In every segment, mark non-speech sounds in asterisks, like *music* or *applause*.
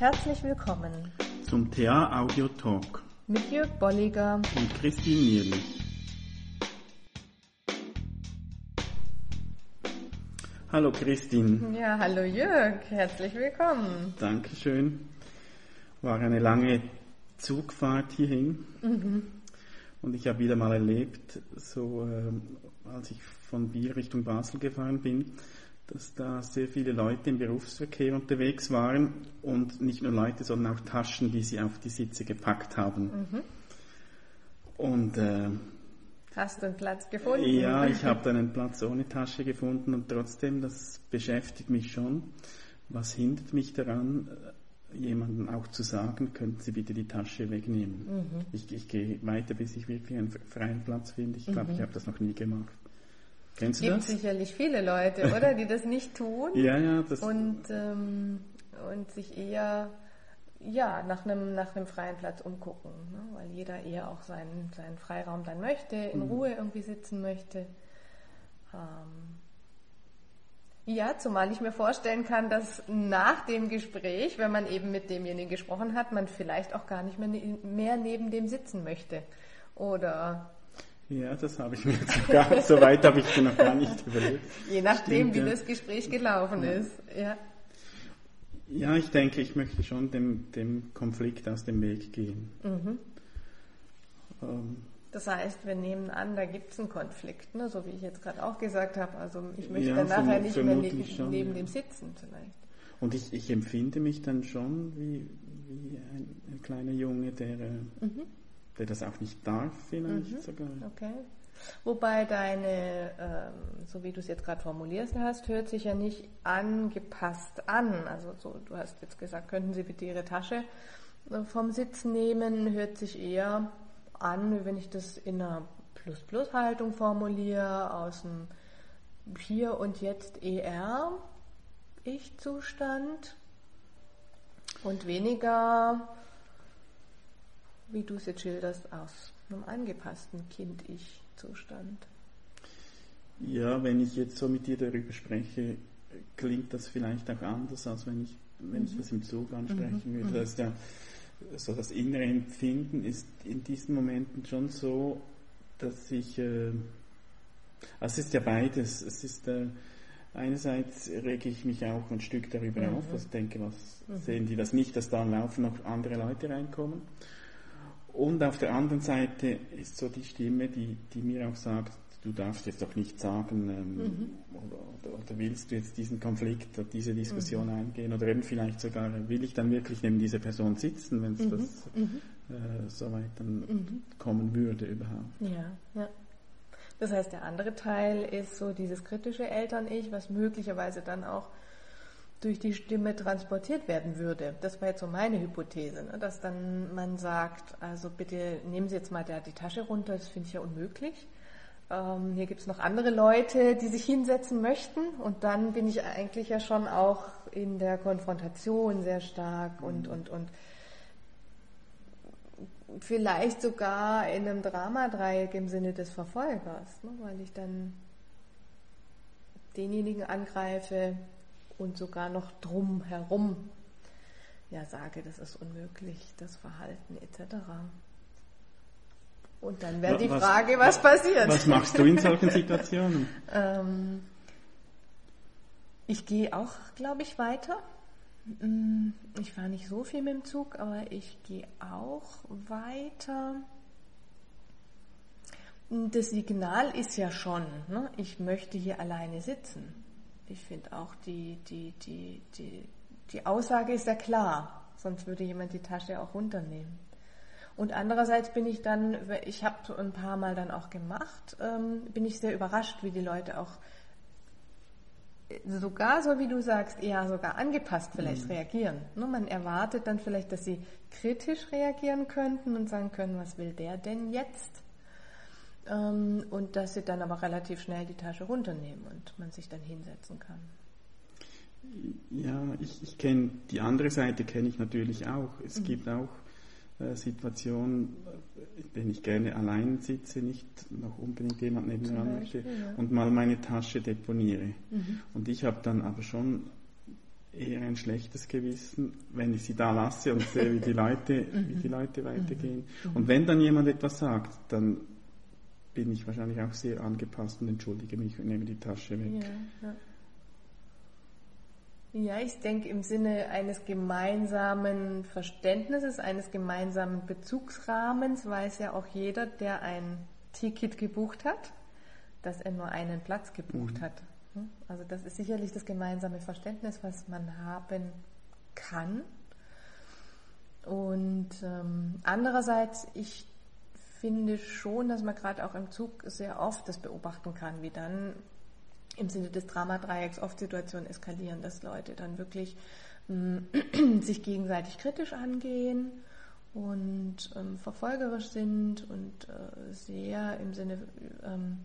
Herzlich willkommen zum TA Audio Talk mit Jörg Bolliger und Christine Nierli. Hallo Christine. Ja, hallo Jörg, herzlich willkommen. Dankeschön. War eine lange Zugfahrt hierhin. Mhm. Und ich habe wieder mal erlebt, so äh, als ich von Biel Richtung Basel gefahren bin, dass da sehr viele Leute im Berufsverkehr unterwegs waren und nicht nur Leute, sondern auch Taschen, die sie auf die Sitze gepackt haben. Mhm. Und äh, hast du einen Platz gefunden? Ja, ich habe dann einen Platz ohne Tasche gefunden und trotzdem, das beschäftigt mich schon. Was hindert mich daran, jemandem auch zu sagen, könnten Sie bitte die Tasche wegnehmen? Mhm. Ich, ich gehe weiter, bis ich wirklich einen freien Platz finde. Ich glaube, mhm. ich habe das noch nie gemacht. Kennst du gibt das? sicherlich viele Leute, oder, die das nicht tun. *laughs* ja, ja. Das und, ähm, und sich eher ja, nach einem, nach einem freien Platz umgucken, ne? weil jeder eher auch seinen, seinen Freiraum dann möchte, in mhm. Ruhe irgendwie sitzen möchte. Ähm, ja, zumal ich mir vorstellen kann, dass nach dem Gespräch, wenn man eben mit demjenigen gesprochen hat, man vielleicht auch gar nicht mehr, ne, mehr neben dem sitzen möchte. Oder ja, das habe ich mir jetzt *laughs* gar so weit habe ich mir noch gar nicht überlegt. Je nachdem, Stimmt, wie ja. das Gespräch gelaufen ja. ist. Ja. ja, ich denke, ich möchte schon dem, dem Konflikt aus dem Weg gehen. Mhm. Ähm, das heißt, wir nehmen an, da gibt es einen Konflikt, ne? so wie ich jetzt gerade auch gesagt habe. Also ich möchte ja, dann nachher nicht mehr neben, schon, neben dem sitzen vielleicht. Und ich, ich empfinde mich dann schon wie, wie ein, ein kleiner Junge, der äh, mhm der das auch nicht darf, vielleicht mhm. sogar. Okay. Wobei deine, ähm, so wie du es jetzt gerade formulierst hast, hört sich ja nicht angepasst an. Also so, du hast jetzt gesagt, könnten Sie bitte Ihre Tasche äh, vom Sitz nehmen, hört sich eher an, wie wenn ich das in einer Plus-Plus-Haltung formuliere, aus dem Hier und Jetzt ER, Ich-Zustand und weniger wie du es jetzt schilderst, aus einem angepassten Kind-Ich-Zustand. Ja, wenn ich jetzt so mit dir darüber spreche, klingt das vielleicht auch anders, als wenn ich, wenn mhm. ich das im Zug ansprechen mhm. würde. Mhm. Das, ja, so das innere Empfinden ist in diesen Momenten schon so, dass ich, äh, also es ist ja beides, es ist äh, einerseits rege ich mich auch ein Stück darüber mhm. auf, was ich denke, was mhm. sehen die das nicht, dass da Laufen noch andere Leute reinkommen. Und auf der anderen Seite ist so die Stimme, die, die mir auch sagt, du darfst jetzt doch nicht sagen, ähm, mhm. oder, oder, willst du jetzt diesen Konflikt oder diese Diskussion mhm. eingehen oder eben vielleicht sogar, will ich dann wirklich neben dieser Person sitzen, wenn es mhm. das mhm. äh, so weit dann mhm. kommen würde überhaupt. Ja, ja. Das heißt, der andere Teil ist so dieses kritische Eltern-Ich, was möglicherweise dann auch durch die Stimme transportiert werden würde. Das war jetzt so meine Hypothese, ne? dass dann man sagt, also bitte nehmen Sie jetzt mal da die Tasche runter, das finde ich ja unmöglich. Ähm, hier gibt es noch andere Leute, die sich hinsetzen möchten und dann bin ich eigentlich ja schon auch in der Konfrontation sehr stark und, und, und vielleicht sogar in einem Dramadreieck im Sinne des Verfolgers, ne? weil ich dann denjenigen angreife, und sogar noch drumherum ja sage, das ist unmöglich, das Verhalten etc. Und dann wäre die Frage, was passiert. Was machst du in solchen Situationen? *laughs* ähm, ich gehe auch, glaube ich, weiter. Mm, ich fahre nicht so viel mit dem Zug, aber ich gehe auch weiter. Das Signal ist ja schon, ne? ich möchte hier alleine sitzen ich finde auch, die, die, die, die, die Aussage ist ja klar, sonst würde jemand die Tasche auch runternehmen. Und andererseits bin ich dann, ich habe ein paar Mal dann auch gemacht, ähm, bin ich sehr überrascht, wie die Leute auch sogar, so wie du sagst, eher sogar angepasst vielleicht mhm. reagieren. Nur man erwartet dann vielleicht, dass sie kritisch reagieren könnten und sagen können, was will der denn jetzt? Ähm, und dass sie dann aber relativ schnell die Tasche runternehmen und man sich dann hinsetzen kann. Ja, ich, ich kenne die andere Seite kenne ich natürlich auch. Es mhm. gibt auch äh, Situationen, in denen ich gerne allein sitze, nicht noch unbedingt jemand neben mir möchte ja. und mal meine Tasche deponiere. Mhm. Und ich habe dann aber schon eher ein schlechtes Gewissen, wenn ich sie da lasse und sehe, wie die Leute, wie die Leute weitergehen. Und wenn dann jemand etwas sagt, dann bin ich wahrscheinlich auch sehr angepasst und entschuldige mich und nehme die Tasche weg. Ja, ja. Ja, ich denke im Sinne eines gemeinsamen Verständnisses, eines gemeinsamen Bezugsrahmens weiß ja auch jeder, der ein Ticket gebucht hat, dass er nur einen Platz gebucht mhm. hat. Also das ist sicherlich das gemeinsame Verständnis, was man haben kann. Und ähm, andererseits, ich finde schon, dass man gerade auch im Zug sehr oft das beobachten kann, wie dann im Sinne des Dramadreiecks oft Situationen eskalieren, dass Leute dann wirklich ähm, *clears throat* sich gegenseitig kritisch angehen und ähm, verfolgerisch sind und äh, sehr im Sinne, ähm,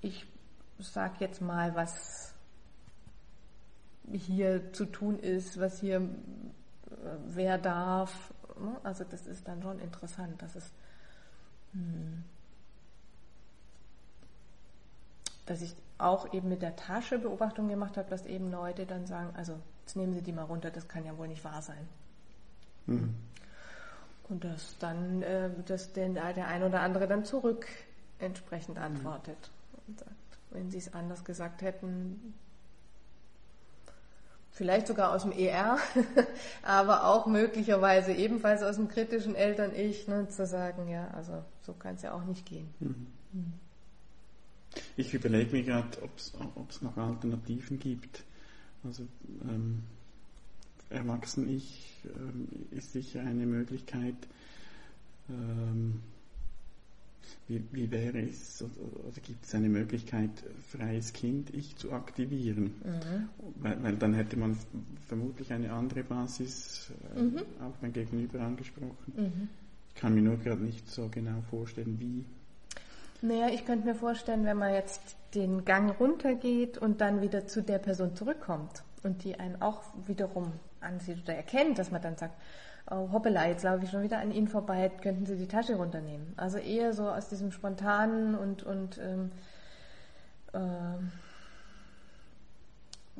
ich sag jetzt mal, was hier zu tun ist, was hier äh, wer darf. Ne? Also das ist dann schon interessant, dass es dass ich auch eben mit der Tasche Beobachtung gemacht habe, dass eben Leute dann sagen, also jetzt nehmen Sie die mal runter, das kann ja wohl nicht wahr sein. Mhm. Und dass dann äh, dass den, der ein oder andere dann zurück entsprechend mhm. antwortet mhm. und sagt, wenn Sie es anders gesagt hätten, vielleicht sogar aus dem ER, *laughs* aber auch möglicherweise ebenfalls aus dem kritischen Eltern-Ich, ne, zu sagen, ja, also so kann es ja auch nicht gehen. Mhm. Ich überlege mir gerade, ob es noch Alternativen gibt. Also ähm, Erwachsen-Ich ähm, ist sicher eine Möglichkeit. Ähm, wie, wie, wäre es, oder, oder gibt es eine Möglichkeit, freies Kind-Ich zu aktivieren? Mhm. Weil, weil, dann hätte man vermutlich eine andere Basis, äh, mhm. auch mein Gegenüber angesprochen. Mhm. Ich kann mir nur gerade nicht so genau vorstellen, wie. Naja, ich könnte mir vorstellen, wenn man jetzt den Gang runtergeht und dann wieder zu der Person zurückkommt und die einen auch wiederum ansieht oder erkennt, dass man dann sagt, oh, hoppala, jetzt laufe ich schon wieder an Ihnen vorbei, könnten Sie die Tasche runternehmen. Also eher so aus diesem spontanen und, und ähm, äh,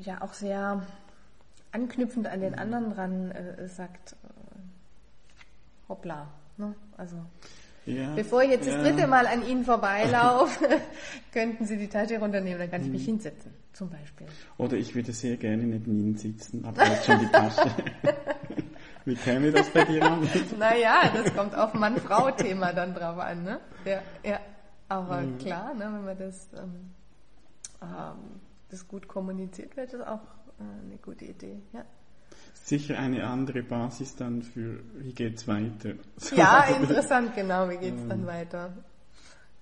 ja auch sehr anknüpfend an den anderen dran äh, sagt, äh, hoppla. Ne? Also ja, Bevor ich jetzt ja. das dritte Mal an Ihnen vorbeilaufe, *laughs* könnten Sie die Tasche runternehmen, dann kann ich mich hinsetzen, zum Beispiel. Oder ich würde sehr gerne neben Ihnen sitzen, aber jetzt schon die Tasche. *laughs* Wie käme das bei dir an? naja, das kommt auf Mann-Frau-Thema dann drauf an, ne? Ja, ja. Aber mhm. klar, ne, wenn man das, ähm, ähm, das gut kommuniziert, wäre das auch äh, eine gute Idee, ja sicher eine andere Basis dann für, wie geht's weiter. Ja, *laughs* interessant, genau, wie geht's dann weiter.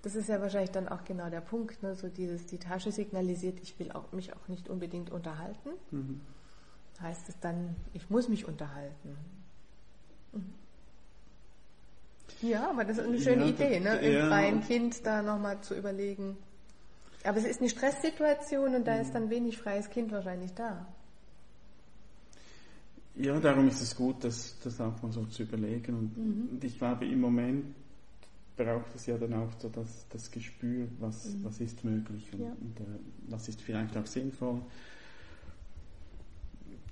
Das ist ja wahrscheinlich dann auch genau der Punkt, ne? so dieses, die Tasche signalisiert, ich will auch, mich auch nicht unbedingt unterhalten. Mhm. Heißt es dann, ich muss mich unterhalten. Mhm. Ja, aber das ist eine schöne ja, Idee, ne? im ja. freien Kind da nochmal zu überlegen. Aber es ist eine Stresssituation und da ist dann wenig freies Kind wahrscheinlich da. Ja, darum ist es gut, das, das auch mal so zu überlegen. Und, mhm. und ich glaube, im Moment braucht es ja dann auch so das, das Gespür, was, mhm. was ist möglich und, ja. und äh, was ist vielleicht auch sinnvoll.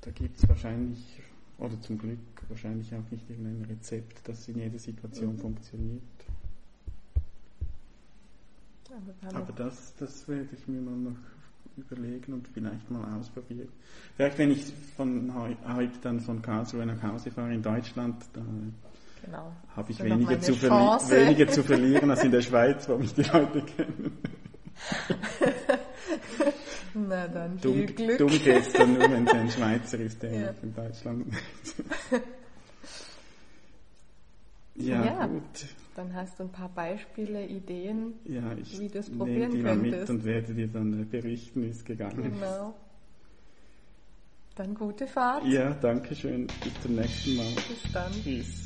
Da gibt es wahrscheinlich, oder zum Glück wahrscheinlich auch nicht irgendein Rezept, das in jeder Situation mhm. funktioniert. Aber, Aber das, das werde ich mir mal noch überlegen und vielleicht mal ausprobieren. Vielleicht, wenn ich von heute dann von Karlsruhe nach Hause fahre in Deutschland, da genau. habe ich weniger zu, weniger zu verlieren als in der Schweiz, wo mich die Leute kennen. *laughs* Na dann, viel dumm, Glück. Dumm geht's dann nur, wenn es ein Schweizer ist, der ja. in Deutschland ja, ja, gut. Dann hast du ein paar Beispiele, Ideen, ja, ich wie du es probieren die könntest. mit und werde dir dann äh, berichten, wie es gegangen ist. Genau. Dann gute Fahrt. Ja, danke schön. Bis zum nächsten Mal. Bis dann. Tschüss.